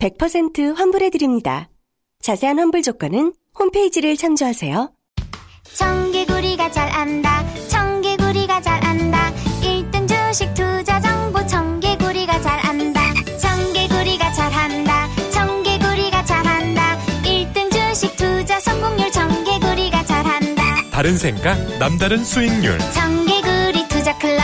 100% 환불해드립니다. 자세한 환불 조건은 홈페이지를 참조하세요. 청개구리가 잘 안다 청개구리가 잘 안다 1등 주식 투자 정보 청개구리가 잘 안다 청개구리가 잘 한다 청개구리가 잘 한다 1등 주식 투자 성공률 청개구리가 잘 한다 다른 생각, 남다른 수익률. 청개구리 투자 클럽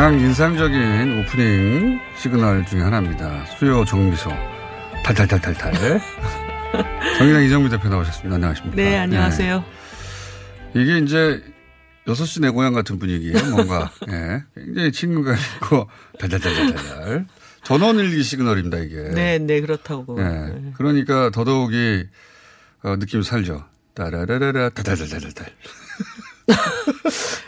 가장 인상적인 오프닝 시그널 중에 하나입니다. 수요 정미소. 탈탈탈탈탈. 정의당 이정미 대표 나오셨습니다. 안녕하십니까. 네, 안녕하세요. 네. 이게 이제 6시 내 고향 같은 분위기예요. 뭔가. 예. 굉장히 친근감 있고 달달달달달. 전원 일기 시그널입니다, 이게. 네, 네, 그렇다고. 예. 그러니까 더더욱이 어, 느낌 살죠. 따라라라라 달달달달달.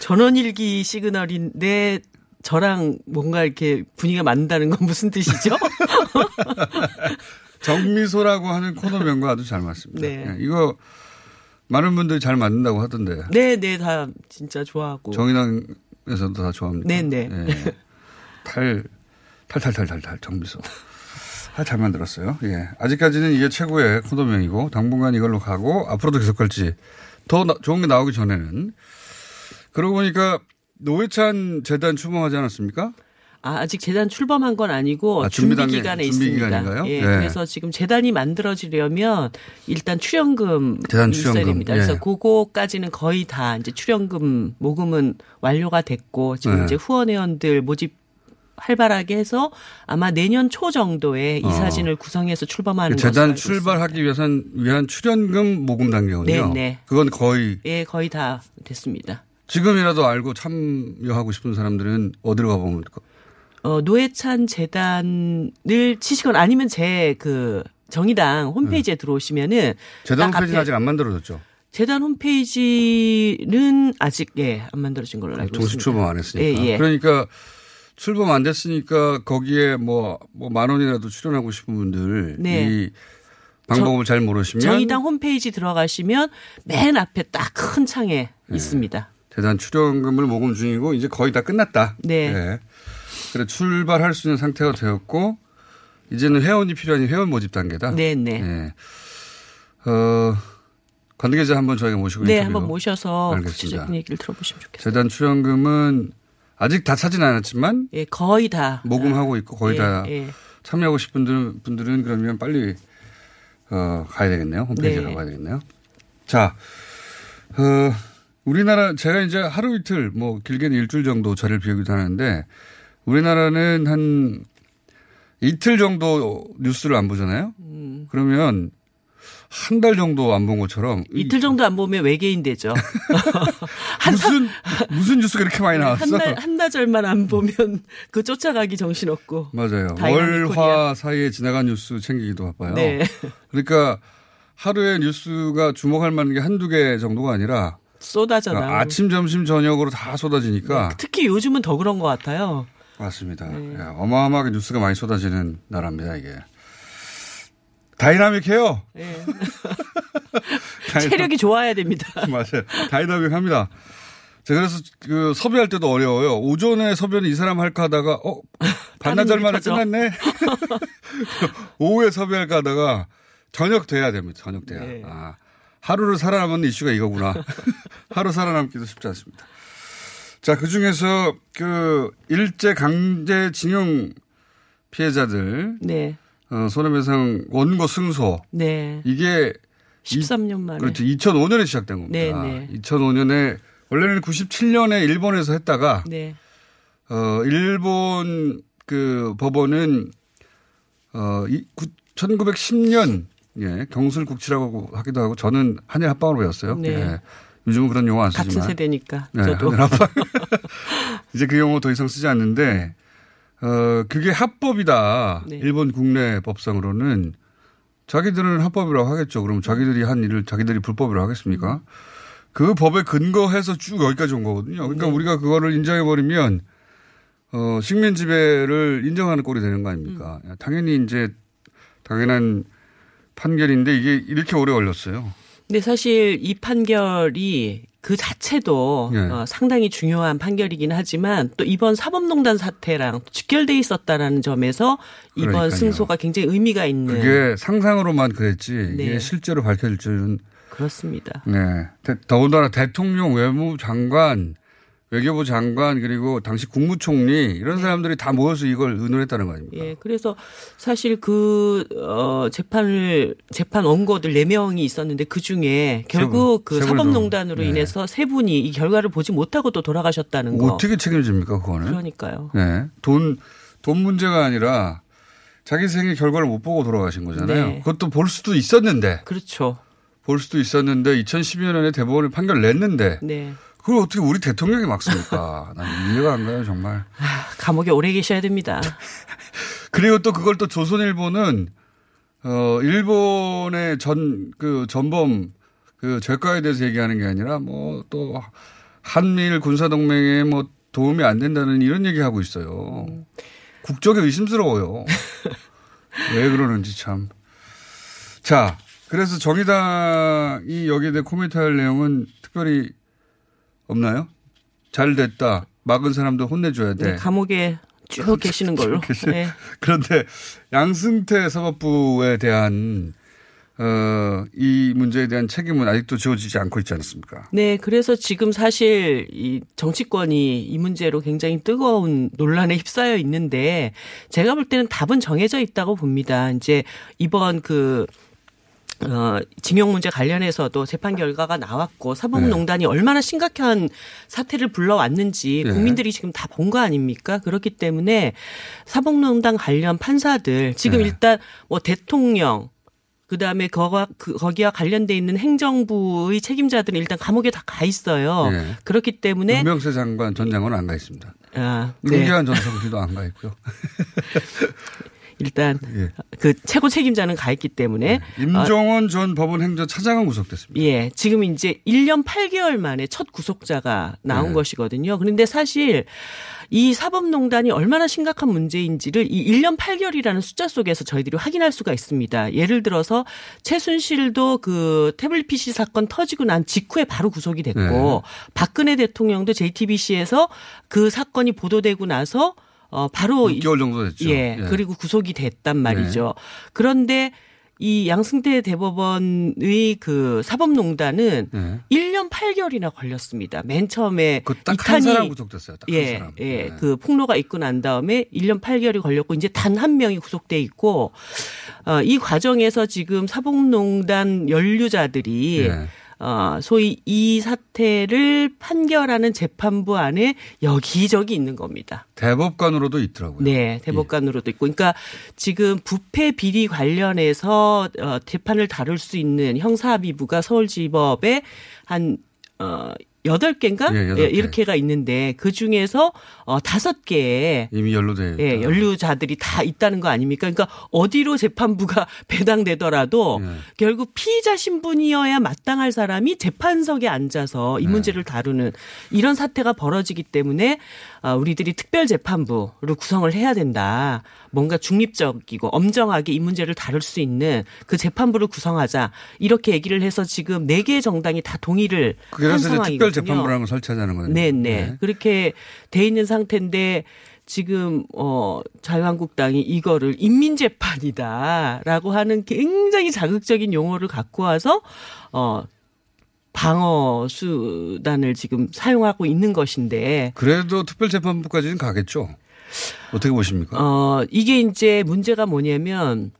전원일기 시그널인데 저랑 뭔가 이렇게 분위기가 맞는다는 건 무슨 뜻이죠? 정미소라고 하는 코너명과 아주 잘 맞습니다. 네. 예, 이거 많은 분들이 잘 맞는다고 하던데. 네, 네, 다 진짜 좋아하고. 정의당에서도 다 좋아합니다. 네, 네. 예. 탈, 탈탈탈탈탈 정미소. 아, 잘 만들었어요. 예. 아직까지는 이게 최고의 코너명이고 당분간 이걸로 가고 앞으로도 계속 갈지 더 나- 좋은 게 나오기 전에는 그러고 보니까 노회찬 재단 출범하지 않았습니까? 아, 아직 재단 출범한 건 아니고 아, 준비 기간에 있습니다. 기간인가요? 예, 네. 그래서 지금 재단이 만들어지려면 일단 출연금 재단 있어야 출연금, 됩니다. 예. 그래서 그거까지는 거의 다 이제 출연금 모금은 완료가 됐고 지금 네. 이제 후원회원들 모집 활발하게 해서 아마 내년 초 정도에 이 어. 사진을 구성해서 출범하는 재단 출발하기 위해선 위한 출연금 모금 단계군요. 네, 네. 그건 거의. 예, 거의 다 됐습니다. 지금이라도 알고 참여하고 싶은 사람들은 어디로 가보면 될까? 어, 노회찬 재단을 치시거나 아니면 제 그 정의당 홈페이지에 들어오시면은 재단 딱 홈페이지는 아직 안 만들어졌죠. 재단 홈페이지는 아직 예, 안 만들어진 걸로 알고 정식 있습니다. 출범 안 했으니까. 예, 예. 그러니까 출범 안 됐으니까 거기에 뭐, 뭐 만 원이라도 출연하고 싶은 분들. 네. 이 방법을 잘 모르시면. 정의당 홈페이지 들어가시면 맨 앞에 딱 큰 창에 네. 있습니다. 재단 출연금을 모금 중이고 이제 거의 다 끝났다. 네. 그래 출발할 수 있는 상태가 되었고 이제는 회원이 필요한 회원 모집 단계다. 네, 네. 네. 어, 관계자 한번 저희가 모시고 네, 한번 모셔서 알겠습니다. 구체적인 얘기를 들어보시면 좋겠습니다. 재단 출연금은 아직 다 차진 않았지만 예, 거의 다 모금하고 있고 거의 예, 다 예. 참여하고 싶은 분들은, 분들은 그러면 빨리 어, 가야 되겠네요. 홈페이지에 네. 가봐야 되겠네요. 자, 어, 우리나라 제가 이제 하루 이틀 뭐 길게는 일주일 정도 자리를 비우기도 하는데 우리나라는 한 이틀 정도 뉴스를 안 보잖아요. 음. 그러면 한 달 정도 안 본 것처럼 이틀 정도 안 보면 외계인 되죠. 무슨 무슨 뉴스가 이렇게 많이 나왔어? 한 달, 한나절만 안 보면 그 쫓아가기 정신없고. 맞아요. 월화 사이에 지나간 뉴스 챙기기도 바빠요. 네. 그러니까 하루에 뉴스가 주목할 만한 게 한두 개 정도가 아니라 쏟아져 나오고. 아침, 점심, 저녁으로 다 쏟아지니까 특히 요즘은 더 그런 것 같아요. 맞습니다. 네. 야, 어마어마하게 뉴스가 많이 쏟아지는 나라입니다, 이게. 다이나믹해요. 예. 다이나- 체력이 좋아야 됩니다. 맞아요. 다이나믹합니다. 자, 그래서 그 섭외할 때도 어려워요. 오전에 섭외는 이 사람 할까 하다가 어 반나절 만에. 끝났네. 오후에 섭외할까 하다가 저녁 돼야 됩니다. 저녁 돼야. 네. 아, 하루를 살아남은 이슈가 이거구나. 하루 살아남기도 쉽지 않습니다. 자, 그 중에서 그 일제 강제 징용 피해자들 네. 어, 손해배상 원고 승소 네. 이게 13년 만에. 그렇죠. 2005년에 시작된 겁니다. 네, 네. 2005년에 원래는 97년에 일본에서 했다가 네. 어 일본 그 법원은 어, 이, 1910년, 예, 경술국치라고 하기도 하고 저는 한일 합방으로 배웠어요. 네. 예. 요즘은 그런 용어 안 쓰지만. 같은 세대니까 네, 저도 한일 합방. 이제 그 용어 더 이상 쓰지 않는데, 어, 그게 합법이다. 네. 일본 국내 법상으로는 자기들은 합법이라고 하겠죠. 그럼 자기들이 한 일을 자기들이 불법이라고 하겠습니까? 그 법에 근거해서 쭉 여기까지 온 거거든요. 그러니까 네. 우리가 그거를 인정해 버리면, 어, 식민 지배를 인정하는 꼴이 되는 거 아닙니까? 음. 당연히 이제 당연한 판결인데 이게 이렇게 오래 걸렸어요. 근데 사실 이 판결이 그 자체도 예. 어, 상당히 중요한 판결이긴 하지만 또 이번 사법농단 사태랑 직결돼 있었다라는 점에서 이번 그러니까요. 승소가 굉장히 의미가 있는 그게 상상으로만 그랬지 이게 네. 실제로 밝혀질 줄은 그렇습니다. 네. 대- 더군다나 대통령, 외무장관, 외교부 장관 그리고 당시 국무총리 이런 사람들이 다 모여서 이걸 의논했다는 거 아닙니까? 예, 그래서 사실 그, 어, 재판을, 재판 원고들 4 명이 있었는데 그 중에 결국 분, 그세 분을 사법농단으로 더. 네. 인해서 세 분이 이 결과를 보지 못하고 또 돌아가셨다는 거. 어떻게 책임집니까 그거는? 그러니까요. 네. 돈, 돈 문제가 아니라 자기 생애 결과를 못 보고 돌아가신 거잖아요. 네. 그것도 볼 수도 있었는데 그렇죠. 볼 수도 있었는데 2012년에 대법원이 판결 냈는데 네. 그걸 어떻게 우리 대통령이 막습니까? 난 이해가 안 가요 정말. 아, 감옥에 오래 계셔야 됩니다. 그리고 또 그걸 또 조선일보는 어 일본의 전 그 전범 그 죄과에 대해서 얘기하는 게 아니라 뭐 또 한미일 군사 동맹에 뭐 도움이 안 된다는 이런 얘기 하고 있어요. 국적이 의심스러워요. 왜 그러는지 참. 자, 그래서 정의당이 여기에 대해 코멘트할 내용은 특별히 없나요? 잘 됐다. 막은 사람도 혼내줘야 돼. 네, 감옥에 쭉 계시는 걸로. 네. 그런데 양승태 사법부에 대한 어, 이 문제에 대한 책임은 아직도 지워지지 않고 있지 않습니까? 네, 그래서 지금 사실 이 정치권이 이 문제로 굉장히 뜨거운 논란에 휩싸여 있는데 제가 볼 때는 답은 정해져 있다고 봅니다. 이제 이번 그 어, 징용 문제 관련해서도 재판 결과가 나왔고 사법농단이 얼마나 심각한 사태를 불러왔는지 네. 국민들이 지금 다 본 거 아닙니까? 그렇기 때문에 사법농단 관련 판사들 지금 네. 일단 뭐 대통령 그다음에 거가 그 거기와 관련돼 있는 행정부의 책임자들은 일단 감옥에 다 가 있어요. 네. 그렇기 때문에 윤명세 장관 전 장관은 안 가 있습니다. 아, 네. 윤기환 전 성씨도 안 가 있고요. 일단 예. 그 최고 책임자는 가 있기 때문에 임종원 전 법원 행정 차장은 구속됐습니다. 예, 지금 이제 1년 8개월 만에 첫 구속자가 나온 네. 것이거든요. 그런데 사실 이 사법농단이 얼마나 심각한 문제인지를 이 1년 8개월이라는 숫자 속에서 저희들이 확인할 수가 있습니다. 예를 들어서 최순실도 그 태블릿 PC 사건 터지고 난 직후에 바로 구속이 됐고 네. 박근혜 대통령도 JTBC에서 그 사건이 보도되고 나서 어 바로 6개월 정도 됐죠. 예, 예. 그리고 구속이 됐단 말이죠. 그런데 이 양승태 대법원의 그 사법농단은 네. 1년 8개월이나 걸렸습니다. 맨 처음에 그딱 이한 탄이 사람 구속됐어요. 딱한 예, 사람. 예, 네. 그 폭로가 있고 난 다음에 1년 8개월이 걸렸고 이제 단 한 명이 구속돼 있고 어, 이 과정에서 지금 사법농단 연루자들이 네. 어, 소위 이 사태를 판결하는 재판부 안에 여기저기 있는 겁니다. 대법관으로도 있더라고요. 네, 대법관으로도 있고, 그러니까 지금 부패 비리 관련해서 어, 재판을 다룰 수 있는 형사합의부가 서울지법에 한 어, 여덟 개인가 예, 개. 이렇게가 있는데 그 중에서 어 다섯 개의 이미 연루돼. 예. 연루자들이 다 있다는 거 아닙니까? 그러니까 어디로 재판부가 배당되더라도 예. 결국 피의자 신분이어야 마땅할 사람이 재판석에 앉아서 이 네. 문제를 다루는 이런 사태가 벌어지기 때문에 아, 우리들이 특별 재판부를 구성을 해야 된다. 뭔가 중립적이고 엄정하게 이 문제를 다룰 수 있는 그 재판부를 구성하자. 이렇게 얘기를 해서 지금 네개 정당이 다 동의를 한 상황이거든요. 특별 재판부라는 걸 설치하자는 거예요. 네, 네. 그렇게 돼 있는 상태인데 지금 어 자유한국당이 이거를 인민재판이다라고 하는 굉장히 자극적인 용어를 갖고 와서 어 방어 수단을 지금 사용하고 있는 것인데 그래도 특별재판부까지는 가겠죠. 어떻게 보십니까? 어 이게 이제 문제가 뭐냐면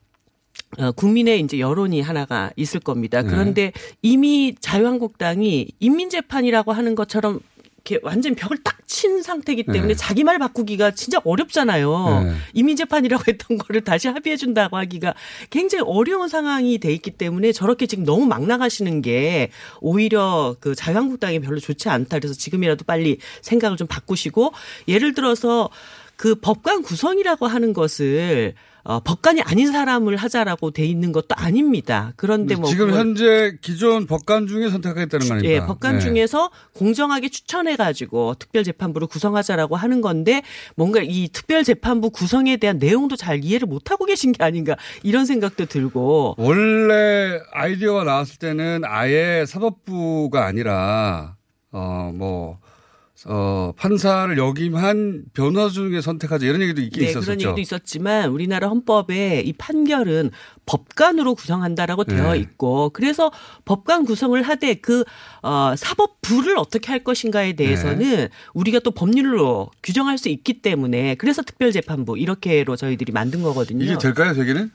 어, 국민의 이제 여론이 하나가 있을 겁니다. 네. 그런데 이미 자유한국당이 인민재판이라고 하는 것처럼 이렇게 완전 벽을 딱 친 상태이기 때문에 네. 자기 말 바꾸기가 진짜 어렵잖아요. 네. 이민 재판이라고 했던 거를 다시 합의해 준다고 하기가 굉장히 어려운 상황이 돼 있기 때문에 저렇게 지금 너무 막 나가시는 게 오히려 그 자유한국당에 별로 좋지 않다. 그래서 지금이라도 빨리 생각을 좀 바꾸시고 예를 들어서 그 법관 구성이라고 하는 것을 어, 법관이 아닌 사람을 하자라고 돼 있는 것도 아닙니다. 그런데 뭐 지금 그걸- 현재 기존 법관 중에 선택하겠다는 거 아닙니까? 예, 법관 네. 중에서 공정하게 추천해 가지고 특별재판부를 구성하자라고 하는 건데 뭔가 이 특별재판부 구성에 대한 내용도 잘 이해를 못 하고 계신 게 아닌가 이런 생각도 들고 원래 아이디어가 나왔을 때는 아예 사법부가 아니라 어뭐 어, 판사를 역임한 변호사 중에 선택하자 이런 얘기도 있긴 네, 있었었죠. 그런 얘기도 있었지만 우리나라 헌법에 이 판결은 법관으로 구성한다라고 되어 네. 있고 그래서 법관 구성을 하되 그 어, 사법부를 어떻게 할 것인가에 대해서는 네. 우리가 또 법률로 규정할 수 있기 때문에 그래서 특별재판부 이렇게로 저희들이 만든 거거든요. 이게 될까요, 되기는?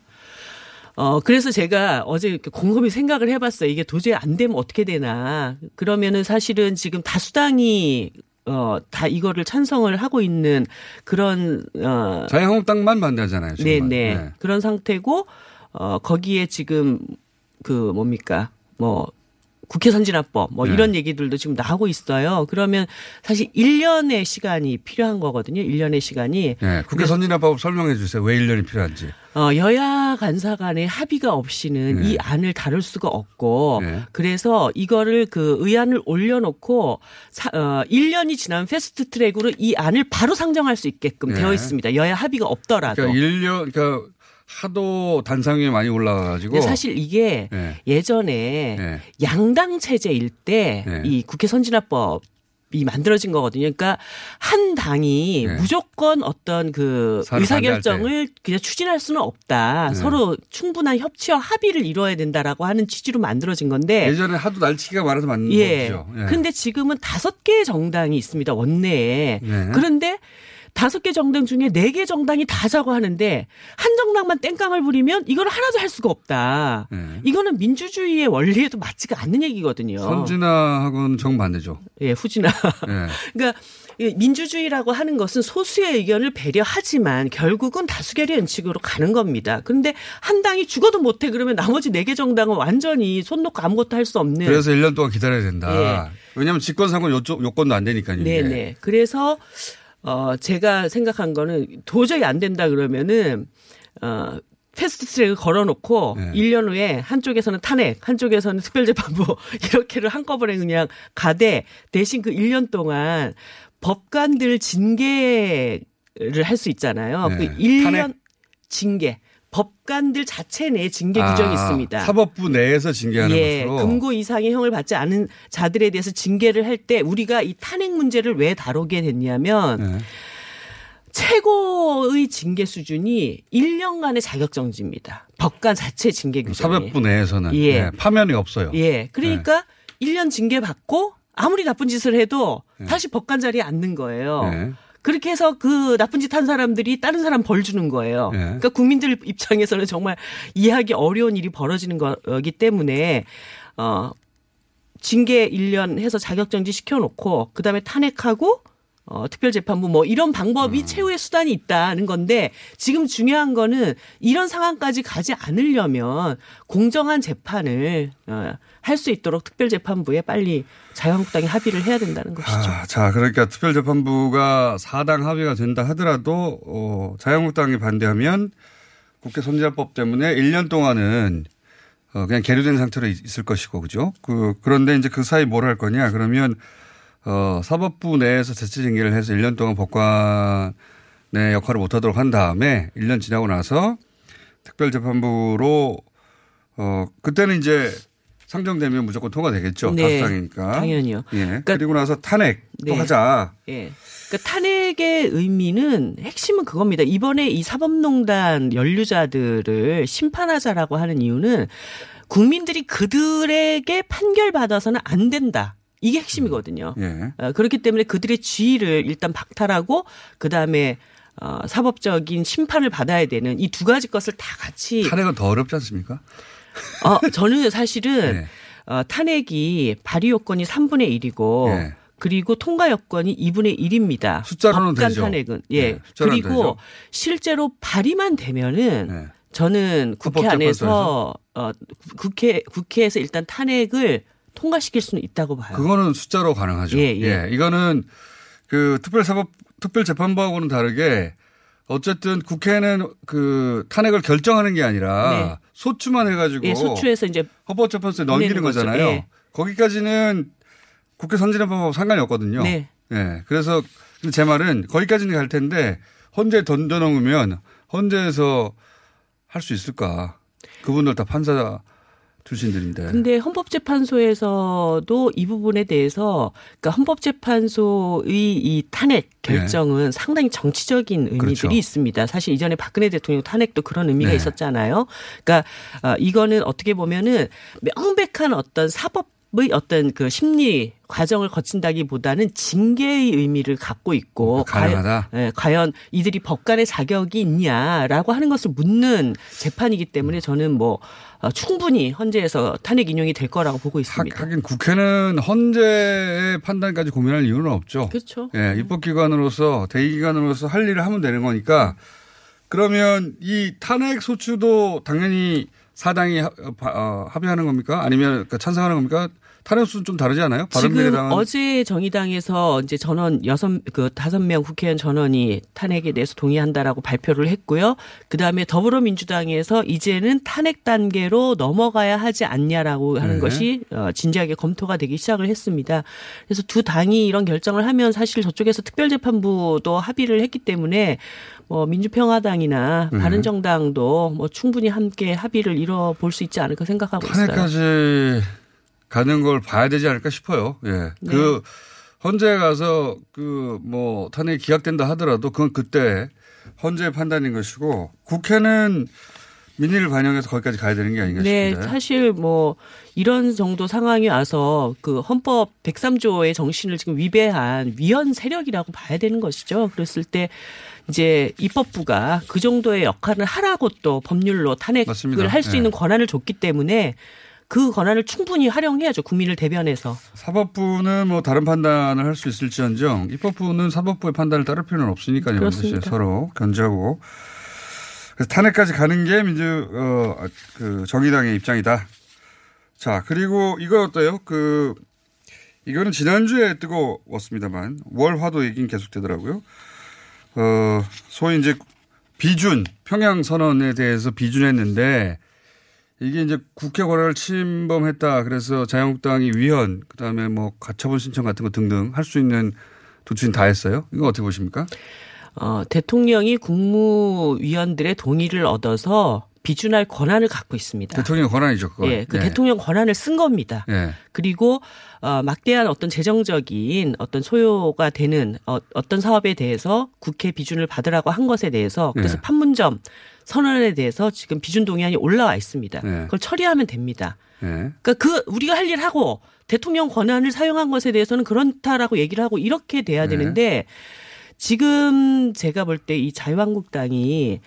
어, 그래서 제가 어제 이렇게 곰곰이 생각을 해봤어요. 이게 도저히 안 되면 어떻게 되나. 그러면은 사실은 지금 다수당이 어, 다 이거를 찬성을 하고 있는 그런, 어, 자유한국당만 반대하잖아요. 네네. 지금은. 네. 그런 상태고, 어, 거기에 지금 그 뭡니까. 뭐, 국회 선진화법 뭐 네. 이런 얘기들도 지금 나오고 있어요. 그러면 사실 1년의 시간이 필요한 거거든요. 1년의 시간이. 네, 국회 선진화법 설명해 주세요. 왜 1년이 필요한지. 어, 여야 간사 간의 합의가 없이는 네. 이 안을 다룰 수가 없고 네. 그래서 이거를 그 의안을 올려놓고 사, 어, 1년이 지난 패스트 트랙으로 이 안을 바로 상정할 수 있게끔 네. 되어 있습니다. 여야 합의가 없더라도. 그러니까 1년, 그러니까 하도 단상위에 많이 올라가가지고. 사실 이게 네. 예전에 네. 양당 체제일 때이 네. 국회 선진화법 이 만들어진 거거든요. 그러니까 한 당이 네. 무조건 어떤 그 의사결정을 그냥 추진할 수는 없다. 네. 서로 충분한 협치와 합의를 이뤄야 된다라고 하는 취지로 만들어진 건데 예전에 하도 날치기가 많아서 만든 예. 거죠. 예. 근데 지금은 다섯 개의 정당이 있습니다. 원내에. 네. 그런데 다섯 개 정당 중에 네 개 정당이 다 자고 하는데 한 정당만 땡깡을 부리면 이걸 하나도 할 수가 없다. 네. 이거는 민주주의의 원리에도 맞지가 않는 얘기거든요. 선진화하고는 정반대죠. 예, 후진화. 예. 그러니까 이 민주주의라고 하는 것은 소수의 의견을 배려하지만 결국은 다수결의 원칙으로 가는 겁니다. 그런데 한 당이 죽어도 못해 그러면 나머지 네 개 정당은 완전히 손 놓고 아무것도 할 수 없는. 그래서 1년 동안 기다려야 된다. 예. 왜냐하면 직권상권 요건도 안 되니까요. 네네. 그래서 어 제가 생각한 거는 도저히 안 된다 그러면은 어 패스트 트랙을 걸어놓고 네. 1년 후에 한쪽에서는 탄핵, 한쪽에서는 특별재판부 이렇게를 한꺼번에 그냥 가되 대신 그 1년 동안 법관들 징계를 할 수 있잖아요. 네. 그 1년 탄핵? 징계. 법관들 자체 내에 징계 아, 규정이 있습니다. 사법부 내에서 징계하는 예, 것으로. 금고 이상의 형을 받지 않은 자들에 대해서 징계를 할 때 우리가 이 탄핵 문제를 왜 다루게 됐냐면 네. 최고의 징계 수준이 1년간의 자격 정지입니다. 법관 자체 징계 규정이. 사법부 내에서는 예. 네, 파면이 없어요. 예. 그러니까 1년 징계 받고 아무리 나쁜 짓을 해도 네. 다시 법관 자리에 앉는 거예요. 네. 그렇게 해서 그 나쁜 짓 한 사람들이 다른 사람 벌 주는 거예요. 네. 그러니까 국민들 입장에서는 정말 이해하기 어려운 일이 벌어지는 거기 때문에 어 징계 1년 해서 자격정지 시켜놓고 그다음에 탄핵하고 어, 특별재판부 뭐 이런 방법이 음. 최후의 수단이 있다는 건데 지금 중요한 거는 이런 상황까지 가지 않으려면 공정한 재판을 어, 할 수 있도록 특별재판부에 빨리 자유한국당이 합의를 해야 된다는 것이죠. 아, 자, 그러니까 특별재판부가 사당 합의가 된다 하더라도 어, 자유한국당이 반대하면 국회 선진화법 때문에 1년 동안은 어, 그냥 계류된 상태로 있- 있을 것이고, 그죠? 그, 그런데 이제 그 사이 뭘 할 거냐? 그러면 어, 사법부 내에서 대체 징계를 해서 1년 동안 법관의 역할을 못하도록 한 다음에 1년 지나고 나서 특별재판부로 어, 그때는 이제 상정되면 무조건 통과되겠죠. 네, 다수당이니까. 당연히요. 예. 그리고 나서 탄핵 또 네. 하자. 예. 그러니까 탄핵의 의미는 핵심은 그겁니다. 이번에 이 사법농단 연루자들을 심판하자라고 하는 이유는 국민들이 그들에게 판결받아서는 안 된다. 이게 핵심이거든요. 예. 어, 그렇기 때문에 그들의 지위를 일단 박탈하고 그 다음에 어, 사법적인 심판을 받아야 되는 이 두 가지 것을 다 같이 탄핵은 더 어렵지 않습니까? 어, 저는 사실은 네. 어, 탄핵이 발의 요건이 3분의 1이고 네. 그리고 통과 여건이 2분의 1입니다. 숫자로는 법관 되죠. 탄핵은 예. 네, 그리고 되죠. 실제로 발의만 되면은 네. 저는 국회 안에서 어 국회 국회에서 일단 탄핵을 통과시킬 수는 있다고 봐요. 그거는 숫자로 가능하죠. 예, 예. 이거는 그 특별사법 특별재판부하고는 다르게 어쨌든 국회는 그 탄핵을 결정하는 게 아니라 네. 소추만 해가지고 예, 소추에서 이제 헌법재판소에 넘기는. 거잖아요. 예. 거기까지는 국회 선진화법하고 상관이 없거든요. 네. 예. 그래서 제 말은 거기까지는 갈 텐데 헌재 던져놓으면 헌재에서 할 수 있을까? 그분들 다 판사 출신들인데. 근데 헌법재판소에서도 이 부분에 대해서 그러니까 헌법재판소의 이 탄핵 결정은 상당히 정치적인 의미들이 네. 그렇죠. 있습니다. 사실 이전에 박근혜 대통령 탄핵도 그런 의미가 네. 있었잖아요. 그러니까 어, 이거는 어떻게 보면은 명백한 어떤 사법 의 어떤 그 심리 과정을 거친다기보다는 징계의 의미를 갖고 있고 가능하다? 과연, 예, 과연 이들이 법관의 자격이 있냐라고 하는 것을 묻는 재판이기 때문에 저는 뭐 어, 충분히 헌재에서 탄핵 인용이 될 거라고 보고 하, 있습니다. 하긴 국회는 헌재의 판단까지 고민할 이유는 없죠. 그렇죠. 예, 입법기관으로서 대의기관으로서 할 일을 하면 되는 거니까 그러면 이 탄핵 소추도 당연히 사당이 하- 어, 합의하는 겁니까? 아니면 그 찬성하는 겁니까? 탄핵 소추는 좀 다르지 않아요? 지금 어제 정의당에서 이제 전원 여섯 그 다섯 명 국회의원 전원이 탄핵에 대해서 동의한다라고 발표를 했고요. 그 다음에 더불어민주당에서 이제는 탄핵 단계로 넘어가야 하지 않냐라고 하는 네. 것이 어, 진지하게 검토가 되기 시작을 했습니다. 그래서 두 당이 이런 결정을 하면 사실 저쪽에서 특별재판부도 합의를 했기 때문에 뭐 민주평화당이나 네. 바른정당도 뭐 충분히 함께 합의를 이뤄볼 수 있지 않을까 생각하고 있어요. 탄핵까지 가는 걸 봐야 되지 않을까 싶어요. 예. 그 헌재 가서 그 뭐 탄핵이 기각된다 하더라도 그건 그때 헌재의 판단인 것이고 국회는 민의를 반영해서 거기까지 가야 되는 게 아닌가 네, 싶은데. 사실 뭐 이런 정도 상황이 와서 그 헌법 103조의 정신을 지금 위배한 위헌 세력이라고 봐야 되는 것이죠. 그랬을 때 이제 입법부가 그 정도의 역할을 하라고 또 법률로 탄핵을 맞습니다. 할수 네. 있는 권한을 줬기 때문에 그 권한을 충분히 활용해야죠. 국민을 대변해서. 사법부는 뭐 다른 판단을 할 수 있을지언정 입법부는 사법부의 판단을 따를 필요는 없으니까요. 반드시 그렇습니다. 서로 견제하고. 그래서 탄핵까지 가는 게 민주 어 그 정의당의 입장이다. 자 그리고 이거 어때요? 그 이거는 지난주에 뜨거웠습니다만 월 화도 얘기는 계속되더라고요. 어 소위 이제 비준 평양 선언에 대해서 비준했는데 이게 이제 국회 권한을 침범했다. 그래서 자유한국당이 위헌, 그 다음에 뭐 가처분 신청 같은 거 등등 할 수 있는 도출은 다 했어요. 이거 어떻게 보십니까? 어, 대통령이 국무위원들의 동의를 얻어서 비준할 권한을 갖고 있습니다. 대통령 권한이죠, 그거. 예, 그 대통령 권한을 쓴 겁니다. 예. 그리고 어, 막대한 어떤 재정적인 어떤 소요가 되는 어, 어떤 사업에 대해서 국회 비준을 받으라고 한 것에 대해서 그래서 네. 판문점 선언에 대해서 지금 비준 동의안이 올라와 있습니다. 네. 그걸 처리하면 됩니다. 예. 그러니까 그 우리가 할 일 하고 대통령 권한을 사용한 것에 대해서는 그렇다라고 얘기를 하고 이렇게 돼야 네. 되는데 지금 제가 볼 때 이 자유한국당이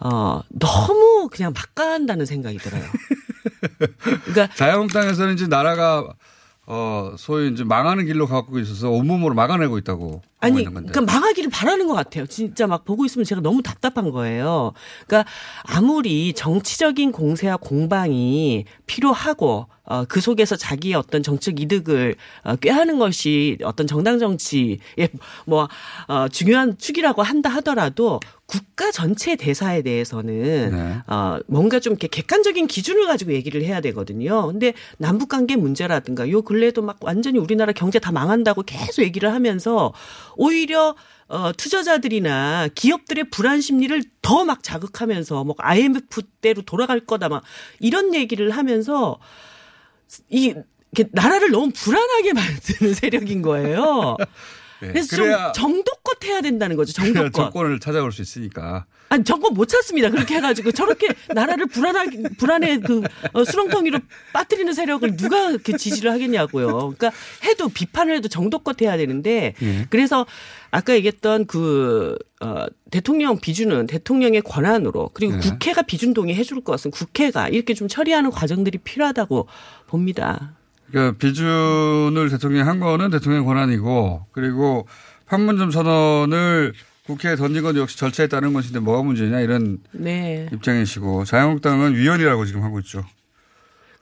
어 너무 그냥 막 간다는 생각이 들어요. 그러니까 자유한국당에서는 이제 나라가 어, 소위 이제 망하는 길로 가고 있어서 온몸으로 막아내고 있다고 아니. 그러니까 망하기를 바라는 것 같아요. 진짜 막 보고 있으면 제가 너무 답답한 거예요. 그러니까 아무리 정치적인 공세와 공방이 필요하고 어, 그 속에서 자기의 어떤 정책 이득을 어, 꾀하는 것이 어떤 정당 정치의 뭐 어, 중요한 축이라고 한다 하더라도 국가 전체 대사에 대해서는 네. 어, 뭔가 좀 이렇게 객관적인 기준을 가지고 얘기를 해야 되거든요. 근데 남북 관계 문제라든가 요 근래에도 막 완전히 우리나라 경제 다 망한다고 계속 얘기를 하면서 오히려 어, 투자자들이나 기업들의 불안 심리를 더 막 자극하면서 뭐 IMF 때로 돌아갈 거다 막 이런 얘기를 하면서 이 나라를 너무 불안하게 만드는 세력인 거예요. 예. 그래서 좀 정도껏 해야 된다는 거죠. 정도껏. 정권을 찾아올 수 있으니까. 아니 정권 못 찾습니다. 그렇게 해가지고 저렇게 나라를 불안하게 불안해 그 어, 수렁텅이로 빠뜨리는 세력을 누가 그 지지를 하겠냐고요. 그러니까 해도 비판을 해도 정도껏 해야 되는데 예. 그래서 아까 얘기했던 그 어, 대통령 비준은 대통령의 권한으로 그리고 예. 국회가 비준 동의해 줄 것은 국회가 이렇게 좀 처리하는 과정들이 필요하다고 봅니다. 그러니까 비준을 대통령이 한 거는 대통령 권한이고 그리고 판문점 선언을 국회에 던진 건 역시 절차에 따른 것인데 뭐가 문제냐 이런 네. 입장이시고 자유한국당은 위헌이라고 지금 하고 있죠.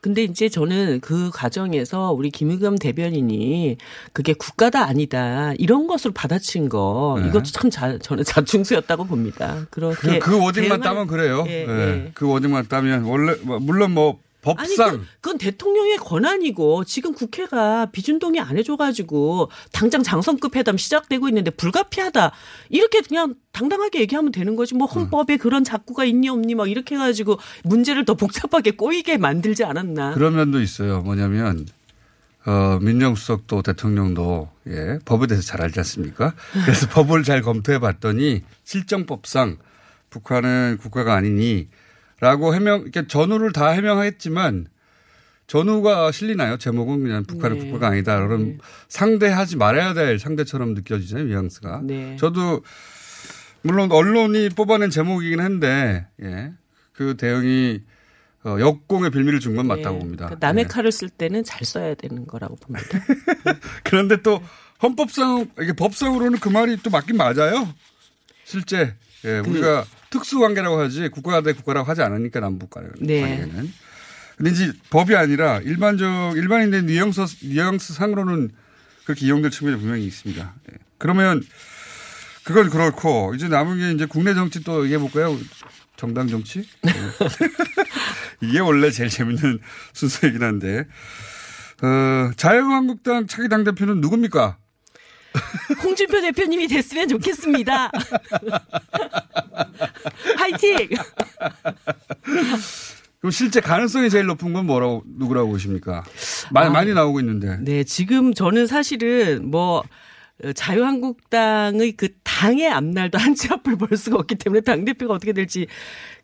근데 이제 저는 그 과정에서 우리 김의겸 대변인이 그게 국가다 아니다 이런 것으로 받아친 거 네. 이것도 참 자, 저는 자충수였다고 봅니다. 그, 그렇게 그 워딩만 대응을- 따면 그래요. 예, 예. 예. 그 워딩만 따면 원래 뭐 물론 뭐 법상 그, 그건 대통령의 권한이고 지금 국회가 비준 동의 안 해줘가지고 당장 장성급 회담 시작되고 있는데 불가피하다 이렇게 그냥 당당하게 얘기하면 되는 거지 뭐 헌법에 그런 작구가 있니 없니 막 이렇게 해가지고 문제를 더 복잡하게 꼬이게 만들지 않았나. 그런 면도 있어요. 뭐냐면 어, 민정수석도 대통령도 예, 법에 대해서 잘 알지 않습니까? 그래서 법을 잘 검토해 봤더니 실정법상 북한은 국가가 아니니 라고 해명, 이렇게 전후를 다 해명했지만 전후가 실리나요? 제목은 그냥 북한은 네. 국가가 아니다. 그럼 상대하지 말아야 될 상대처럼 느껴지잖아요. 뉘앙스가. 네. 저도 물론 언론이 뽑아낸 제목이긴 한데 예. 그 대응이 어, 역공의 빌미를 준 건 맞다고 예. 봅니다. 그러니까 남의 예. 칼을 쓸 때는 잘 써야 되는 거라고 봅니다. 그런데 또 헌법상 이게 법상으로는 그 말이 또 맞긴 맞아요. 실제 예, 그 우리가 특수관계라고 하지 국가 대 국가라고 하지 않으니까 남북 네. 관계는. 근데 이제 법이 아니라 일반적 일반인의 뉘앙스 뉘앙스 상으로는 그렇게 이용될 측면이 분명히 있습니다. 예. 그러면 그건 그렇고 이제 남은 게 이제 국내 정치 또 얘기해 볼까요? 정당 정치? 예. 이게 원래 제일 재밌는 순서이긴 한데 어, 자유한국당 차기 당 대표는 누굽니까? 홍준표 대표님이 됐으면 좋겠습니다. 화이팅! 그럼 실제 가능성이 제일 높은 건 뭐라고 누구라고 보십니까? 많이 아. 많이 나오고 있는데. 네, 지금 저는 사실은 뭐 어, 자유한국당의 그 당의 앞날도 한치 앞을 볼 수가 없기 때문에 당 대표가 어떻게 될지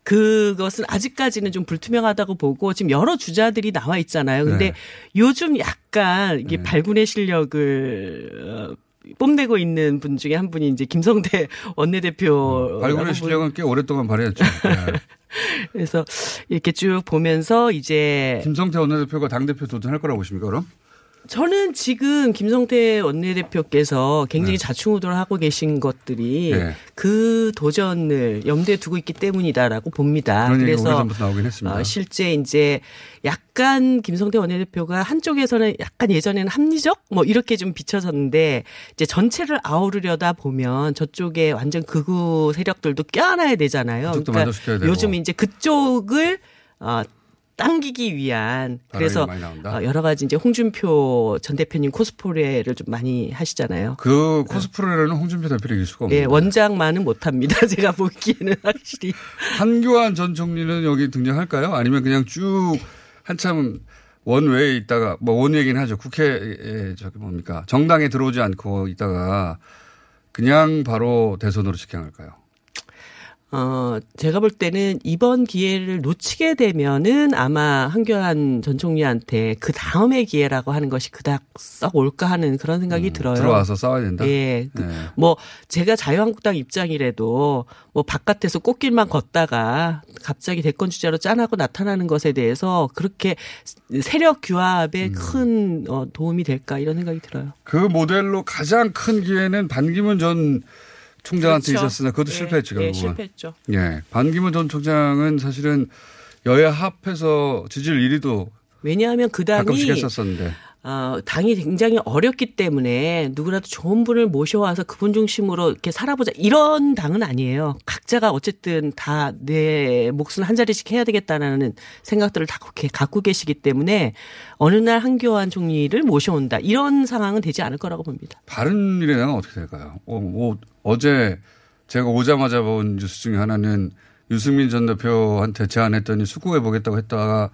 그것은 아직까지는 좀 불투명하다고 보고 지금 여러 주자들이 나와 있잖아요. 근데 네. 요즘 약간 이게 발군의 실력을 어, 뽐내고 있는 분 중에 한 분이 이제 김성태 원내대표. 발굴의 실력은 꽤 오랫동안 발휘했죠. 네. 그래서 이렇게 쭉 보면서 이제 김성태 원내대표가 당대표 도전할 거라고 보십니까, 그럼? 저는 지금 김성태 원내대표께서 굉장히 자충우돌 하고 계신 것들이 네. 그 도전을 염두에 두고 있기 때문이다라고 봅니다. 그래서. 어, 실제 이제 약간 김성태 원내대표가 한쪽에서는 약간 예전에는 합리적 뭐 이렇게 좀 비춰졌는데 이제 전체를 아우르려다 보면 저쪽에 완전 극우 세력들도 껴안아야 되잖아요. 되고. 요즘 이제 그쪽을 어 당기기 위한 그래서. 어, 여러 가지 이제 홍준표 전 대표님 코스프레를 좀 많이 하시잖아요. 그 코스프레라는 홍준표 대표를 이길 수가 예, 원장만은 못합니다. 제가 보기에는 확실히. 한교안 전 총리는 여기 등장할까요? 아니면 그냥 쭉 한참 원외에 있다가 뭐 원외긴 하죠. 국회에 저기 뭡니까 정당에 들어오지 않고 있다가 그냥 바로 대선으로 직행할까요? 어, 제가 볼 때는 이번 기회를 놓치게 되면은 아마 한교안 전 총리한테 그 다음의 기회라고 하는 것이 그닥 썩 올까 하는 그런 생각이 들어요. 음, 들어와서 싸워야 된다. 예. 그 네. 뭐 제가 자유한국당 입장이라도 뭐 바깥에서 꽃길만 걷다가 갑자기 대권 주자로 짠하고 나타나는 것에 대해서 그렇게 세력 규합에 음. 큰 어, 도움이 될까 이런 생각이 들어요. 그 모델로 가장 큰 기회는 반기문 전 총장한테 그렇죠. 있었으나 그것도 예, 실패했죠, 예, 결국은. 실패했죠. 예. 반기문 전 총장은 사실은 여야 합해서 지지율 1위도 왜냐하면 그 가끔씩 당이 했었었는데. 어, 당이 굉장히 어렵기 때문에 누구라도 좋은 분을 모셔와서 그분 중심으로 이렇게 살아보자 이런 당은 아니에요. 각자가 어쨌든 다내 몫은 한 자리씩 해야 되겠다라는 생각들을 다 그렇게 갖고 계시기 때문에 어느 날 한교안 총리를 모셔온다 이런 상황은 되지 않을 거라고 봅니다. 바른미래당은 어떻게 될까요? 어, 제 제가 오자마자 본 뉴스 중에 하나는 유승민 전 대표한테 제안했더니 숙고해 보겠다고 했다가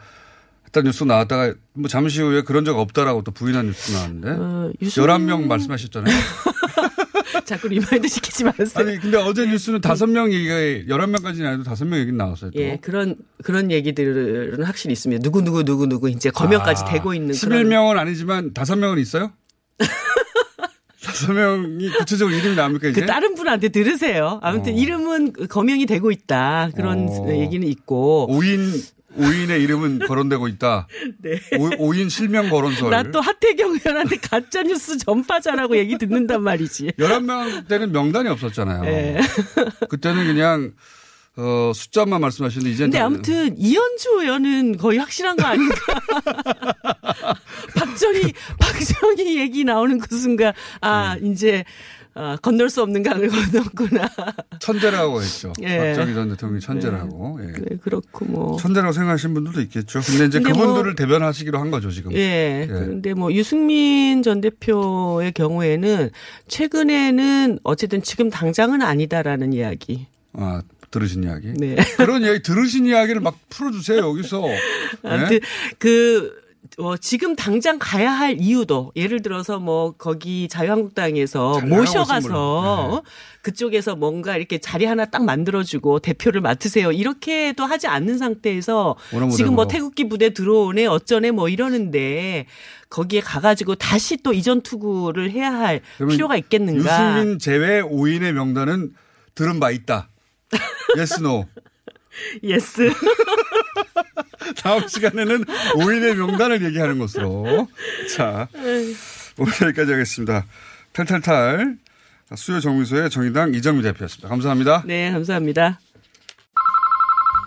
했던 뉴스 나왔다가 뭐 잠시 후에 그런 적 없다라고 또 부인한 뉴스 나왔는데 어, 유승- 11명 말씀하셨잖아요. 자꾸 remind 시키지 마세요. 아니 근데 어제 뉴스는 5명 얘기가 11명까지는 아니고 5명 얘기 나왔어요. 또. 예, 그런 그런 얘기들은 확실히 있습니다. 누구 누구 누구 누구 이제 거명까지 아, 되고 있는 그런 11명은 아니지만 5명은 있어요? 5명이 구체적으로 이름이 나옵니까 이제? 그 다른 분한테 들으세요. 아무튼 어. 이름은 검명이 되고 있다. 그런 어. 얘기는 있고. 5인 오인의 이름은 거론되고 있다. 네. 오, 인 실명 거론설. 나 또 하태경 의원한테 가짜 뉴스 전파자라고 얘기 듣는단 말이지. 11명 때는 명단이 없었잖아요. 네. 그때는 그냥 어, 숫자만 말씀하시는데 이제 근데 아무튼 이현주 의원은 거의 확실한 거 아닌가? 박정희 박정희 얘기 나오는 그 순간 아 네. 이제 아, 건널 수 없는 강을 건넜구나. 천재라고 했죠. 예. 박정희 전 대통령이 천재라고. 예. 네, 그렇고 뭐. 천재라고 생각하시는 분들도 있겠죠. 근데 이제 근데 그분들을 뭐- 대변하시기로 한 거죠, 지금. 예. 그런데 뭐 유승민 전 대표의 경우에는 최근에는 어쨌든 지금 당장은 아니다라는 이야기. 아, 들으신 이야기. 네. 그런 이야기 들으신 이야기를 막 풀어주세요, 여기서. 아무튼 네? 그 어, 지금 당장 가야 할 이유도 예를 들어서 뭐 거기 자유한국당에서 모셔가서. 네. 어? 그쪽에서 뭔가 이렇게 자리 하나 딱 만들어주고 대표를 맡으세요 이렇게도 하지 않는 상태에서 지금 뭐. 태극기 부대 들어오네 어쩌네 뭐 이러는데 거기에 가가지고 다시 또 이전 투구를 해야 할 필요가 있겠는가? 유승민 제외 5인의 명단은 들은 바 있다. Yes, no. Yes. 다음 시간에는 5인의 명단을 얘기하는 것으로. 자, 오늘 여기까지 하겠습니다. 탈탈탈. 수요 정미소의 정의당 이정미 대표였습니다. 감사합니다. 네 감사합니다.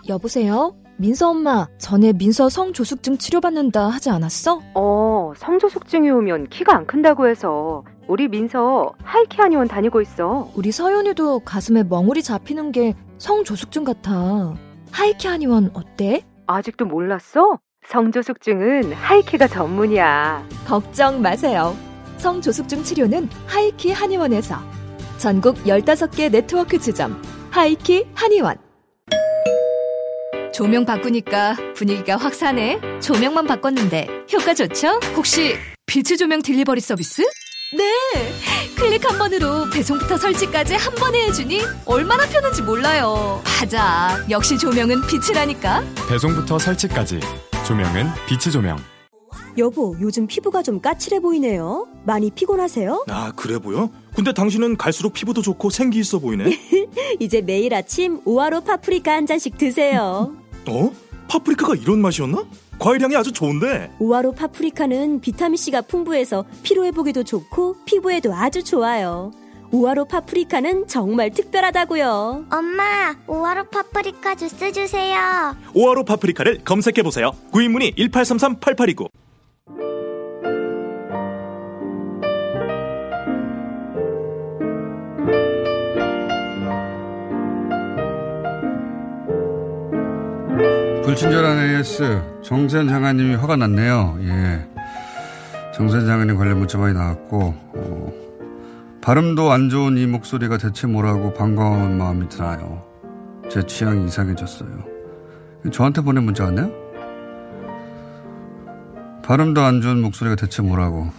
여보세요? 민서 엄마, 전에 민서 성조숙증 치료받는다 하지 않았어? 어, 성조숙증이 오면 키가 안 큰다고 해서 우리 민서 하이키 한의원 다니고 있어. 우리 서연이도 가슴에 멍울이 잡히는 게 성조숙증 같아. 하이키 한의원 어때? 아직도 몰랐어? 성조숙증은 하이키가 전문이야. 걱정 마세요. 성조숙증 치료는 하이키 한의원에서. 전국 15개 네트워크 지점. 하이키 한의원. 조명 바꾸니까 분위기가 확 사네. 조명만 바꿨는데 효과 좋죠? 혹시 비츠조명 delivery 서비스? 네. 클릭 한 번으로 배송부터 설치까지 한 번에 해주니 얼마나 편한지 몰라요. 맞아. 역시 조명은 비츠라니까. 배송부터 설치까지 조명은 비치 조명. 여보, 요즘 피부가 좀 까칠해 보이네요. 많이 피곤하세요? 아 그래 보여? 근데 당신은 갈수록 피부도 좋고 생기 있어 보이네. 이제 매일 아침 우아로 파프리카 한 잔씩 드세요. 어? 파프리카가 이런 맛이었나? 과일향이 아주 좋은데. 우아로 파프리카는 비타민C가 풍부해서 피로회복에도 좋고 피부에도 아주 좋아요. 우아로 파프리카는 정말 특별하다고요. 엄마, 오하로 파프리카 주스 주세요. 오하로 파프리카를 검색해 보세요. 구입 문의 1833-8829. 불친절한 AS 정세현 장관님이 화가 났네요. 예. 정세현 장관님 관련 문자 많이 나왔고 어, 발음도 안 좋은 이 목소리가 대체 뭐라고 반가운 마음이 드나요. 제 취향이 이상해졌어요. 저한테 보낸 문자 같네요. 발음도 안 좋은 목소리가 대체 뭐라고.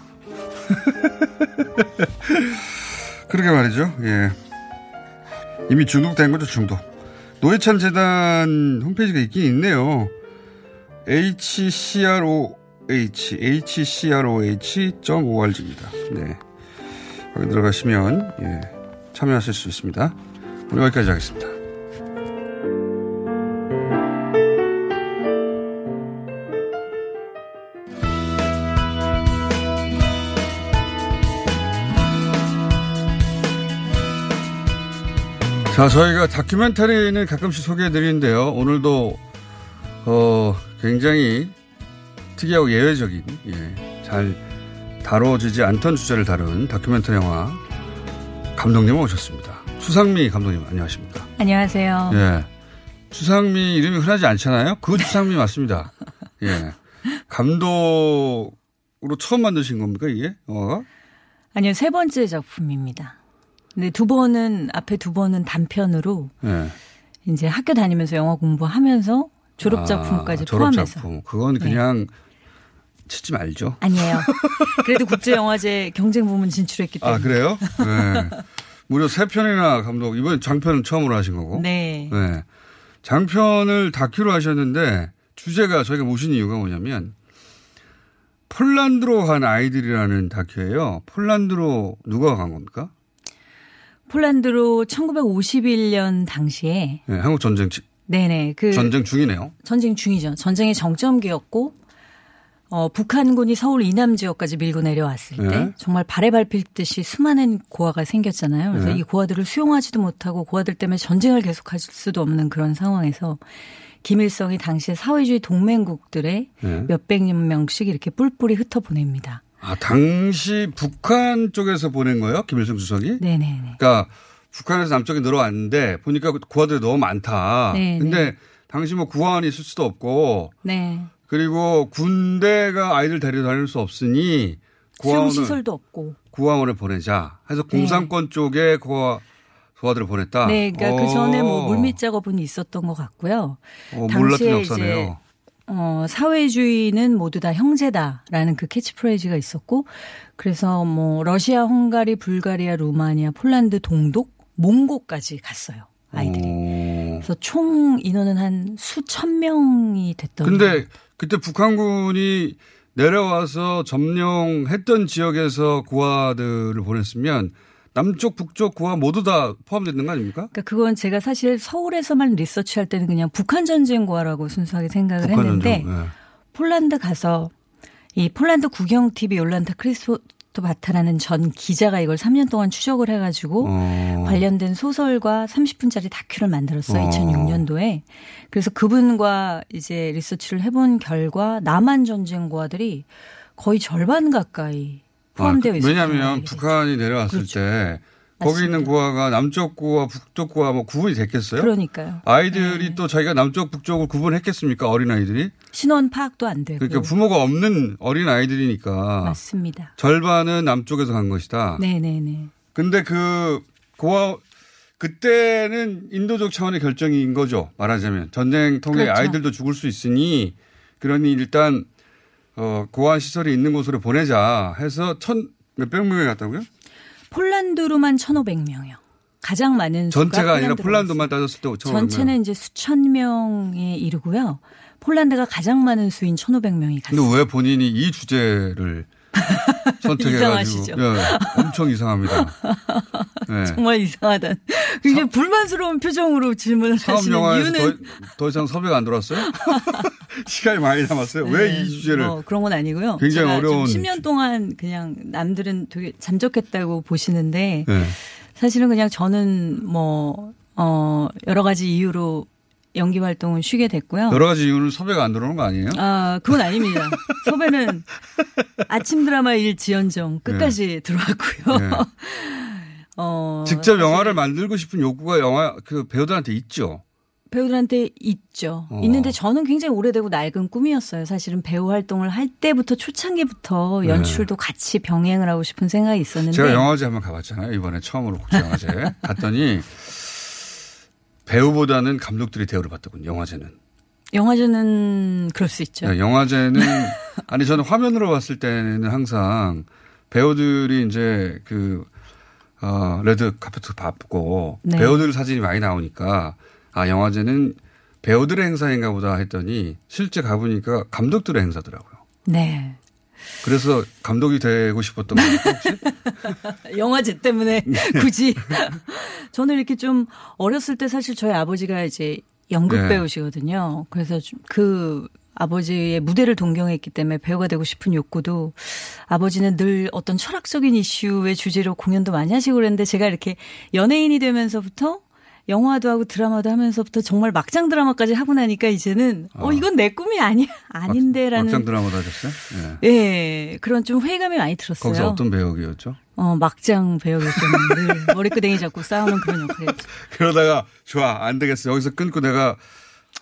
그러게 말이죠. 예. 이미 중독된 거죠, 중독. 노회찬 재단 홈페이지가 있긴 있네요. hcroh, hcroh.org입니다. 네. 거기 들어가시면, 예, 참여하실 수 있습니다. 오늘 여기까지 하겠습니다. 자, 저희가 다큐멘터리는 가끔씩 소개해 드리는데요. 오늘도, 어, 굉장히 특이하고 예외적인, 예, 잘 다뤄지지 않던 주제를 다룬 다큐멘터리 영화 감독님 오셨습니다. 추상미 감독님, 안녕하십니까. 안녕하세요. 예. 추상미 이름이 흔하지 않잖아요? 그 추상미 맞습니다. 예. 감독으로 처음 만드신 겁니까, 이게? 영화가? 아니요, 세 번째 작품입니다. 근데 두 번은, 앞에 두 번은 단편으로 예. 이제 학교 다니면서 영화 공부하면서 졸업 작품까지 아, 포함해서. 졸업작품. 그건 그냥 치지 말죠. 아니에요. 그래도 국제영화제 경쟁 부문 진출했기 때문에. 아, 그래요? 네. 무려 세 편이나 감독, 이번 장편은 처음으로 하신 거고. 네. 네. 장편을 다큐로 하셨는데 주제가 저희가 모신 이유가 뭐냐면 폴란드로 간 아이들이라는 다큐예요. 폴란드로 누가 간 겁니까? 폴란드로 1951년 당시에 네, 한국 전쟁 네네. 그 전쟁 중이네요. 전쟁 중이죠. 전쟁의 정점기였고 어, 북한군이 서울 이남 지역까지 밀고 내려왔을 때 네. 정말 발에 밟힐 듯이 수많은 고아가 생겼잖아요. 그래서 네. 이 고아들을 수용하지도 못하고 고아들 때문에 전쟁을 계속할 수도 없는 그런 상황에서 김일성이 당시에 사회주의 동맹국들의 네. 몇백 명씩 이렇게 뿔뿔이 흩어 보냅니다. 아, 당시 북한 쪽에서 보낸 거예요? 김일성 주석이? 네네. 그러니까 북한에서 남쪽에 늘어왔는데 보니까 구하들이 너무 많다. 네, 근데 당시 뭐 구하원이 있을 수도 없고 네. 그리고 군대가 아이들 데려다닐 수 없으니 구하원을 시설도 없고. 구하원을 보내자 해서 공산권 쪽에 구하 구하들을 보냈다. 네, 그러니까 그 전에 뭐 어. 물밑 작업은 있었던 것 같고요. 어, 몰랐던 당시에 역사네요. 어, 사회주의는 모두 다 형제다라는 그 캐치프레이즈가 있었고 그래서 뭐 러시아, 헝가리, 불가리아, 루마니아, 폴란드, 동독, 몽고까지 갔어요. 아이들이. 어. 그래서 총 인원은 한 수천 명이 됐던 근데 그때 북한군이 내려와서 점령했던 지역에서 구하들을 보냈으면 남쪽, 북쪽 구하 모두 다 포함되는 거 아닙니까? 그러니까 그건 제가 사실 서울에서만 리서치할 때는 그냥 북한 전쟁과라고 순수하게 생각을 했는데 전쟁, 예. 폴란드 가서 이 폴란드 국영 TV 욜란타 크리스토 바타라는 전 기자가 이걸 3년 동안 추적을 해가지고 어. 관련된 소설과 30분짜리 다큐를 만들었어요. 어. 2006년도에. 그래서 그분과 이제 리서치를 해본 결과 남한 전쟁과들이 거의 절반 가까이 포함되어 아, 있어요. 왜냐하면 북한이 내려왔을 그렇죠. 때 거기 있는 구하가 남쪽 구와 북쪽 구와 뭐 구분이 됐겠어요? 그러니까요. 네. 아이들이 또 자기가 남쪽 북쪽을 구분했겠습니까? 어린 아이들이? 신원 파악도 안 되고. 그러니까 부모가 없는 어린 아이들이니까 맞습니다. 절반은 남쪽에서 간 것이다. 네네네. 근데 그 고아 그때는 인도적 차원의 결정인 거죠. 말하자면 전쟁 통해 그렇죠. 아이들도 죽을 수 있으니 그러니 일단 어 고아 시설이 있는 곳으로 보내자 해서 천 몇백 명이 갔다고요? 폴란드로만 1,500명이요. 가장 많은 전체가 아니라 폴란드만 따졌을 때 5천만 전체는 이제 수천 명에 이르고요. 폴란드가 가장 많은 수인 1,500명이 갔어요. 근데 왜 본인이 이 주제를 선택해가지고 이상하시죠? 예, 엄청 이상합니다. 예. 정말 이상하다. 굉장히 불만스러운 표정으로 질문을 하시는 이유는 더, 더 이상 섭외가 안 들어왔어요? 시간이 많이 남았어요. 왜 네, 이 주제를? 뭐 그런 건 아니고요. 굉장히 어려운 좀 10년 동안 그냥 남들은 되게 잠적했다고 보시는데 네. 사실은 그냥 저는 뭐, 어, 여러 가지 이유로 연기 활동을 쉬게 됐고요. 여러 가지 이유는 섭외가 안 들어오는 거 아니에요? 아, 그건 아닙니다. 섭외는 아침 드라마 일 지연정 끝까지 들어왔고요. 네. 어, 직접 영화를 만들고 싶은 욕구가 영화 그 배우들한테 있죠. 배우들한테 있죠. 어. 있는데 저는 굉장히 오래되고 낡은 꿈이었어요. 사실은 배우 활동을 할 때부터 초창기부터 네. 연출도 같이 병행을 하고 싶은 생각이 있었는데 제가 영화제 한번 가봤잖아요. 이번에 처음으로 국제영화제 갔더니 배우보다는 감독들이 대우를 받더군요. 영화제는. 영화제는 그럴 수 있죠. 네, 영화제는 아니 저는 화면으로 봤을 때는 항상 배우들이 이제 그 어, 레드 카페트 밟고 네. 배우들 사진이 많이 나오니까 아 영화제는 배우들의 행사인가 보다 했더니 실제 가보니까 감독들의 행사더라고요. 네. 그래서 감독이 되고 싶었던 혹시? 영화제 때문에 네. 굳이 저는 이렇게 좀 어렸을 때 사실 저희 아버지가 이제 연극 네. 배우시거든요. 그래서 좀그 아버지의 무대를 동경했기 때문에 배우가 되고 싶은 욕구도 아버지는 늘 어떤 철학적인 이슈의 주제로 공연도 많이 하시고 그랬는데 제가 이렇게 연예인이 되면서부터 영화도 하고 드라마도 하면서부터 정말 막장 드라마까지 하고 나니까 이제는 어, 아. 이건 내 꿈이 아니야 아닌데라는 막장 드라마도 하셨어요? 예. 예 그런 좀 회의감이 많이 들었어요. 거기서 어떤 배역이었죠? 어, 막장 배역이었던 늘 머리끄댕이 잡고 싸우는 그런 역할이었죠. 그러다가 좋아 안 되겠어 여기서 끊고 내가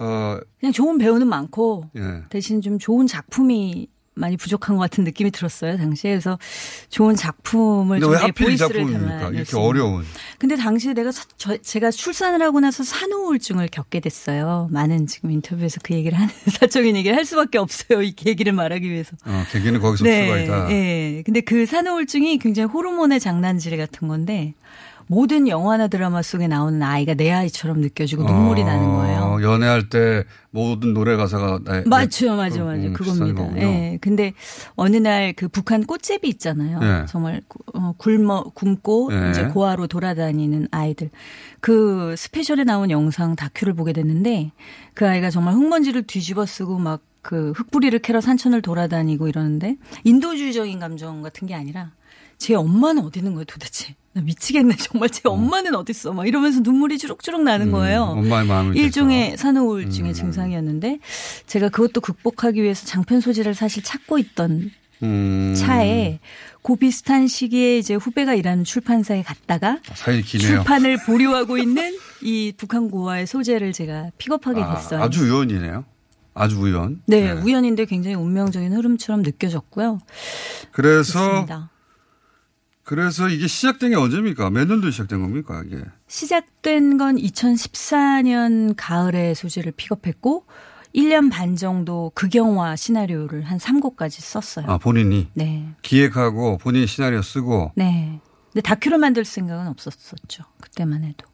어 그냥 좋은 배우는 많고 예. 대신 좀 좋은 작품이 많이 부족한 것 같은 느낌이 들었어요 당시에 그래서 좋은 작품을 근데 좀왜내 하필 이 작품입니까? 이렇게. 어려운. 근데 당시에 내가 사- 저- 제가 출산을 하고 나서 산후우울증을 겪게 됐어요. 많은 지금 인터뷰에서 그 얘기를 하는 사적인 얘기를 할 수밖에 없어요. 이 얘기를 말하기 위해서. 어, 계기는 거기서 출발이다. 네. 근데 그 산후우울증이 굉장히 호르몬의 장난질 같은 건데 모든 영화나 드라마 속에 나오는 아이가 내 아이처럼 느껴지고 눈물이 어, 나는 거예요. 연애할 때 모든 노래 가사가 나, 맞죠, 맞죠, 맞죠. 음, 그겁니다. 예. 근데 어느 날 그 북한 꽃제비 있잖아요. 네. 정말 어, 굶어 굶고 네. 이제 고아로 돌아다니는 아이들. 그 스페셜에 나온 영상 다큐를 보게 됐는데 그 아이가 정말 흙먼지를 뒤집어 쓰고 막그 흙뿌리를 캐러 산천을 돌아다니고 이러는데 인도주의적인 감정 같은 게 아니라 제 엄마는 어디 있는 거예요 도대체. 나 미치겠네. 정말 제 엄마는 어디 있어. 막 이러면서 눈물이 주룩주룩 나는 거예요. 음, 엄마의 마음이 일종의 산후우울증의 음. 증상이었는데 제가 그것도 극복하기 위해서 장편 소재를 사실 찾고 있던 음. 차에 그 비슷한 시기에 이제 후배가 일하는 출판사에 갔다가 기네요. 출판을 보류하고 있는 이 북한 고아의 소재를 제가 픽업하게 됐어요. 아, 주 우연이네요. 아주 우연. 네, 우연인데 굉장히 운명적인 흐름처럼 느껴졌고요. 그래서 그렇습니다. 그래서 이게 시작된 게 언제입니까? 몇 년도에 시작된 겁니까? 이게 시작된 건 2014년 가을에 소재를 픽업했고 1년 반 정도 극영화 시나리오를 한 3곡까지 썼어요. 아 본인이 네. 기획하고 본인 시나리오 쓰고 네. 근데 다큐를 만들 생각은 없었었죠. 그때만 해도.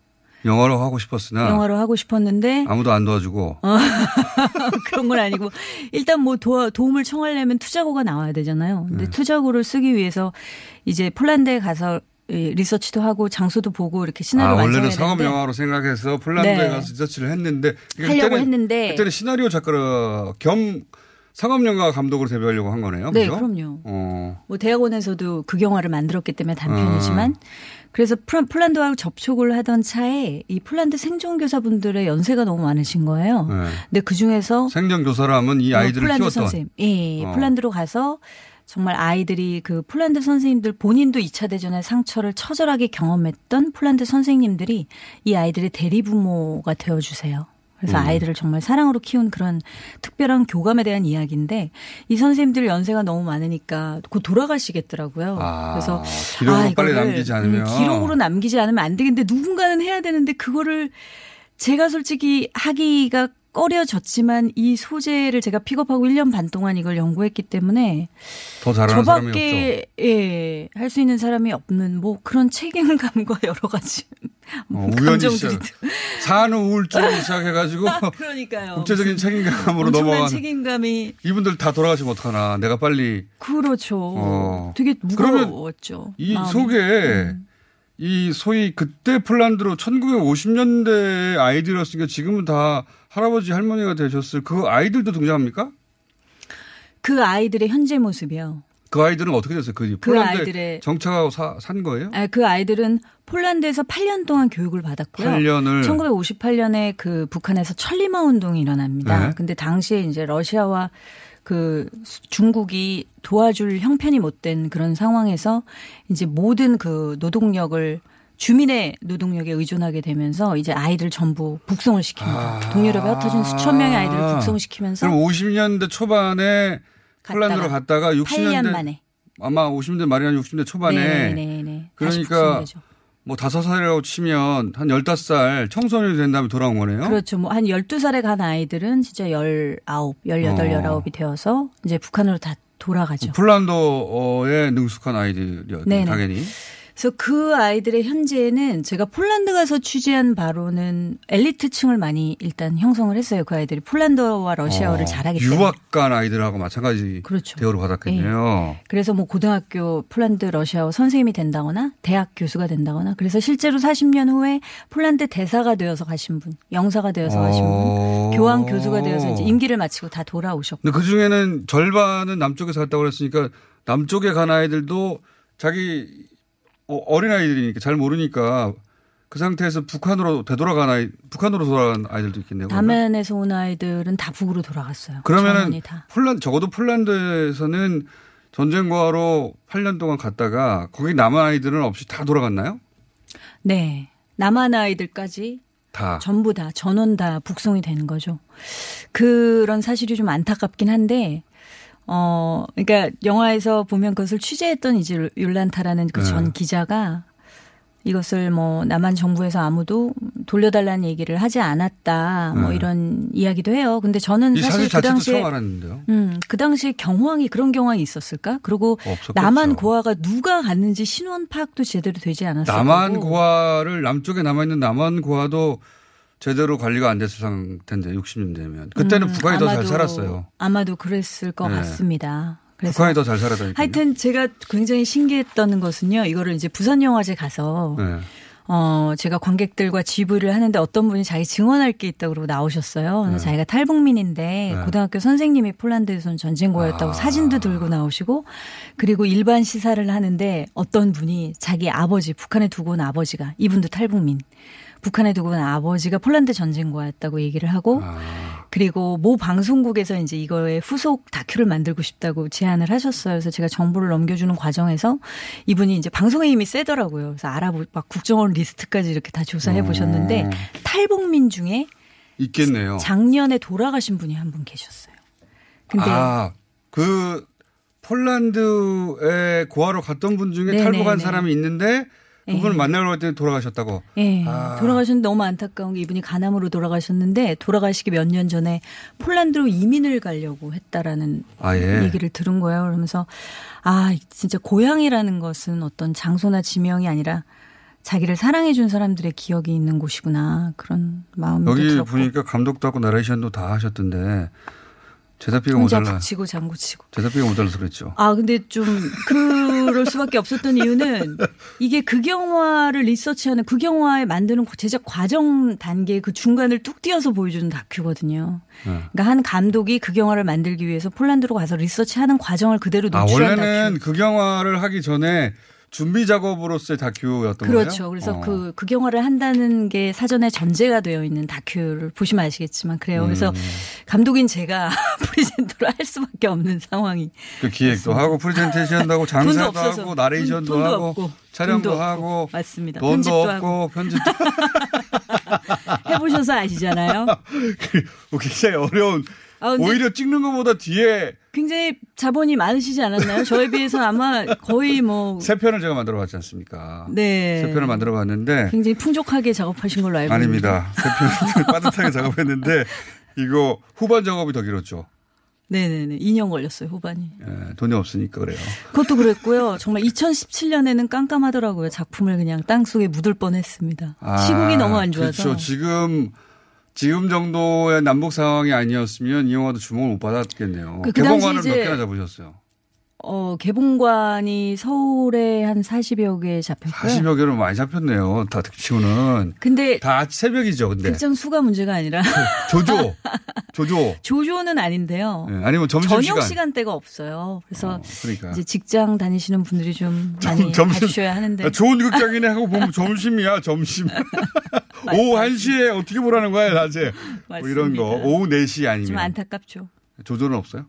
영화로 하고 싶었으나 영화로 하고 싶었는데 아무도 안 도와주고 어, 그런 건 아니고 일단 뭐 도, 도움을 청하려면 투자고가 나와야 되잖아요. 근데 네. 투자고를 쓰기 위해서 이제 폴란드에 가서 이 리서치도 하고 장소도 보고 이렇게 시나리오 아, 원래는 상업 영화로 생각해서 폴란드에 네. 가서 리서치를 했는데 하려고 그때는- 했는데 그때는 시나리오 작가 겸 상업 영화 감독으로 데뷔하려고 한 거네요. 네, 그죠? 그럼요. 어. 뭐 대학원에서도 극영화를 만들었기 때문에 단편이지만 그래서 폴란드와 접촉을 하던 차에 이 폴란드 생존교사분들의 연세가 너무 많으신 거예요. 네. 근데 그 중에서 생전 교사라면 이 어, 아이들을 폴란드 키웠던 선생님. 예, 어. 폴란드로 가서 정말 아이들이 그 폴란드 선생님들 본인도 2차 대전의 상처를 처절하게 경험했던 폴란드 선생님들이 이 아이들의 대리부모가 되어 주세요. 그래서 음. 아이들을 정말 사랑으로 키운 그런 특별한 교감에 대한 이야기인데 이 선생님들 연세가 너무 많으니까 곧 돌아가시겠더라고요. 아, 그래서 기록으로 빨리 이거를, 남기지 않으면. 음, 기록으로 남기지 않으면 안 되겠는데 누군가는 해야 되는데 그거를 제가 솔직히 하기가 꺼려졌지만 이 소재를 제가 픽업하고 1년 반 동안 이걸 연구했기 때문에 더 잘하는. 저밖에 예, 할 수 있는 사람이 없는 뭐 그런 책임감과 여러 가지 어, 우연히 감정들이 시작. 산후 우울증 시작해가지고 그러니까요. 국제적인 책임감으로 넘어가는 책임감이 이분들 다 돌아가시면 어떡하나. 내가 빨리 그렇죠. 어. 되게 무거웠죠. 이 마음이. 속에 음. 이 소위 그때 폴란드로 1950년대 아이들이었으니까 지금은 다 할아버지 할머니가 되셨을 그 아이들도 등장합니까? 그 아이들의 현재 모습이요. 그 아이들은 어떻게 됐어요? 그, 그 아이들의- 정착하고 사- 산 거예요? 아, 그 아이들은 폴란드에서 8년 동안 교육을 받았고요. 8년을 1958년에 그 북한에서 천리마 운동이 일어납니다. 네. 근데 당시에 이제 러시아와 그 수- 중국이 도와줄 형편이 못 된 그런 상황에서 이제 모든 그 노동력을 주민의 노동력에 의존하게 되면서 이제 아이들 전부 북송을 시킵니다. 동유럽에 흩어진 수천 명의 아이들을 북송시키면서 그럼 50년대 초반에 폴란드로 갔다가 60년대 8년 만에 아마 50년대 말이나 60년대 초반에 네네네. 다시 그러니까 북송되죠. 뭐 다섯 살이라고 치면 한 15살 청소년이 된 다음에 돌아온 거네요. 그렇죠. 뭐한 12살에 간 아이들은 진짜 19, 18, 어. 19이 되어서 이제 북한으로 다 돌아가죠. 폴란드어에 능숙한 아이들이었 네네. 당연히. 그래서 그 아이들의 현재는 제가 폴란드 가서 취재한 바로는 엘리트층을 많이 일단 형성을 했어요. 그 아이들이 폴란드어와 러시아어를 어, 잘하기 때문에. 유학 간 아이들하고 마찬가지 그렇죠. 대우를 받았겠네요. 그래서 뭐 고등학교 폴란드 러시아어 선생님이 된다거나 대학 교수가 된다거나 그래서 실제로 40년 후에 폴란드 대사가 되어서 가신 분, 영사가 되어서 가신 어. 분, 교황 교수가 되어서 이제 임기를 마치고 다 돌아오셨고. 근데 그 중에는 절반은 남쪽에서 갔다고 그랬으니까 남쪽에 간 아이들도 자기 어, 린 아이들이니까 잘 모르니까 그 상태에서 북한으로 되돌아간 아이, 북한으로 돌아간 아이들도 있겠네요. 남한에서 온 아이들은 다 북으로 돌아갔어요. 그러면은. 폴란 적어도 폴란드에서는 전쟁과로 8년 동안 갔다가 거기 남한 아이들은 없이 다 돌아갔나요? 네. 남한 아이들까지 다. 전부 다 전원 다 북송이 되는 거죠. 그런 사실이 좀 안타깝긴 한데 어 그러니까 영화에서 보면 그것을 취재했던 이제 율란타라는 그전 네. 기자가 이것을 뭐 남한 정부에서 아무도 돌려달라는 얘기를 하지 않았다. 뭐 네. 이런 이야기도 해요. 근데 저는 이 사실 그 당시에. 음, 그 당시 경황이 그런 경황이 있었을까? 그리고 없었겠죠. 남한 고아가 누가 갔는지 신원 파악도 제대로 되지 않았을 남한 거고. 고아를 남쪽에 남아 있는 남한 고아도 제대로 관리가 안 됐을 상태인데 60년대면 그때는 음, 북한이 더 잘 살았어요. 아마도 그랬을 것 네. 같습니다. 그래서 북한이 더 잘 살았다니까. 하여튼 제가 굉장히 신기했던 것은요. 이거를 이제 부산 영화제 가서 네. 어, 제가 관객들과 지부를 하는데 어떤 분이 자기 증언할 게 있다고 그러고 나오셨어요. 네. 자기가 탈북민인데 네. 고등학교 선생님이 폴란드에서는 전쟁고였다고 아. 사진도 들고 나오시고 그리고 일반 시사를 하는데 어떤 분이 자기 아버지, 북한에 두고 온 아버지가 이분도 탈북민. 북한에 두고 온 아버지가 폴란드 전쟁고였다고 얘기를 하고 그리고 모 방송국에서 이제 이거의 후속 다큐를 만들고 싶다고 제안을 하셨어요. 그래서 제가 정보를 넘겨주는 과정에서 이분이 이제 방송에 힘이 세더라고요. 그래서 알아보, 막 국정원 리스트까지 이렇게 다 조사해 보셨는데 어. 탈북민 중에 있겠네요. 작년에 돌아가신 분이 한 분 계셨어요. 근데 아, 그 폴란드에 고아로 갔던 분 중에 네네네. 탈북한 사람이 있는데 그분을 네. 만나러 갈 때 돌아가셨다고. 예, 아. 돌아가셨는데 너무 안타까운 게 이분이 간암으로 돌아가셨는데 돌아가시기 몇 년 전에 폴란드로 이민을 가려고 했다라는 아, 예. 얘기를 들은 거예요. 그러면서 아 진짜 고향이라는 것은 어떤 장소나 지명이 아니라 자기를 사랑해 준 사람들의 기억이 있는 곳이구나 그런 마음도 여기 들었고 보니까 감독도 하고 나레이션도 다 하셨던데 제작비가 모자라. 장구치고 제작비가 모자라서 그랬죠. 아, 근데 좀 그 럴 수밖에 없었던 이유는 이게 극영화를 리서치하는 극영화에 만드는 제작 과정 단계 그 중간을 뚝 띄어서 보여주는 다큐거든요. 네. 그러니까 한 감독이 극영화를 만들기 위해서 폴란드로 가서 리서치하는 과정을 그대로 아, 노출한 원래는 다큐. 극영화를 하기 전에 준비 작업으로서의 다큐였던 거예요? 그렇죠. 그래서 어. 그 극영화를 한다는 게 사전에 전제가 되어 있는 다큐를 보시면 아시겠지만 그래요. 그래서 음. 감독인 제가 presenter를 할 수밖에 없는 상황이 그 기획도 하고 프레젠테이션도 하고 장사도. 하고 나레이션도 돈- 하고 없고, 촬영도 하고 맞습니다. 돈도 없고. 편집도 해보셔서 아시잖아요. 뭐 굉장히 어려운 아, 오히려 찍는 것보다 뒤에 굉장히 자본이 많으시지 않았나요? 저에 비해서 아마 거의 뭐 세 편을 제가 만들어 봤지 않습니까? 네. 세 편을 만들어 봤는데 굉장히 풍족하게 작업하신 걸로 알고 아닙니다. 세 편을 빠듯하게 작업했는데 이거 후반 작업이 더 길었죠. 네네네. 2년 걸렸어요, 후반이. 예, 돈이 없으니까 그래요. 그것도 그랬고요. 정말 2017년에는 깜깜하더라고요. 작품을 그냥 땅 속에 묻을 뻔 했습니다. 아, 시국이 너무 안 좋아서. 그렇죠. 지금 지금 정도의 남북 상황이 아니었으면 이 영화도 주목을 못 받았겠네요. 그- 그 개봉관을 몇 개나 잡으셨어요? 어, 개봉관이 서울에 한 40여 개 잡혔고요. 40여 개로 많이 잡혔네요. 다 치고는. 근데 다 새벽이죠, 근데. 극장 수가 문제가 아니라 조조. 조조. 조조는 아닌데요. 예, 아니면 점심 저녁 시간. 시간 대가 없어요. 그래서 그러니까. 이제 직장 다니시는 분들이 좀 많이 점- 봐주셔야 하는데. 아, 좋은 극장이네 하고 보면 점심이야, 점심. 오후 1시에 어떻게 보라는 거야, 낮에. 뭐 이런 거. 오후 4시 아니면. 좀 안타깝죠. 조조는 없어요?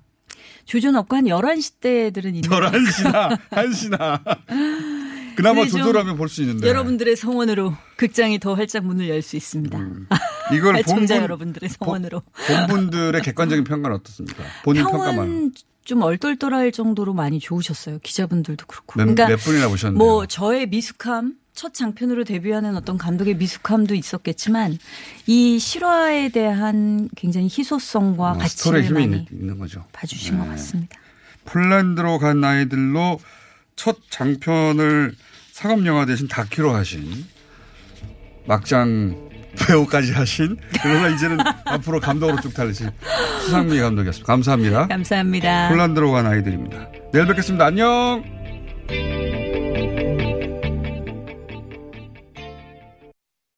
조조는 없고 한 11시 때들은 있는 11시나, 1시나. 그나마 조조라면 볼 수 있는데. 여러분들의 성원으로 극장이 더 활짝 문을 열 수 있습니다. 이걸 애청자 본분- 여러분들의 성원으로. 본분들의 객관적인 평가는 어떻습니까? 본인 평가만. 좀 얼떨떨할 정도로 많이 좋으셨어요. 기자분들도 그렇고. 몇, 그러니까 몇 분이나 보셨는데. 뭐 저의 미숙함, 첫 장편으로 데뷔하는 어떤 감독의 미숙함도 있었겠지만 이 실화에 대한 굉장히 희소성과 뭐 스토리에 가치를 힘이 많이 있는, 거죠. 봐주신 것 네. 같습니다. 폴란드로 간 아이들로 첫 장편을 상업 영화 대신 다큐로 하신 막장 배우까지 하신 그러나 이제는 앞으로 감독으로 쭉 달리신 수상미 감독이었습니다. 감사합니다. 감사합니다. 폴란드로 간 아이들입니다. 내일 뵙겠습니다. 안녕.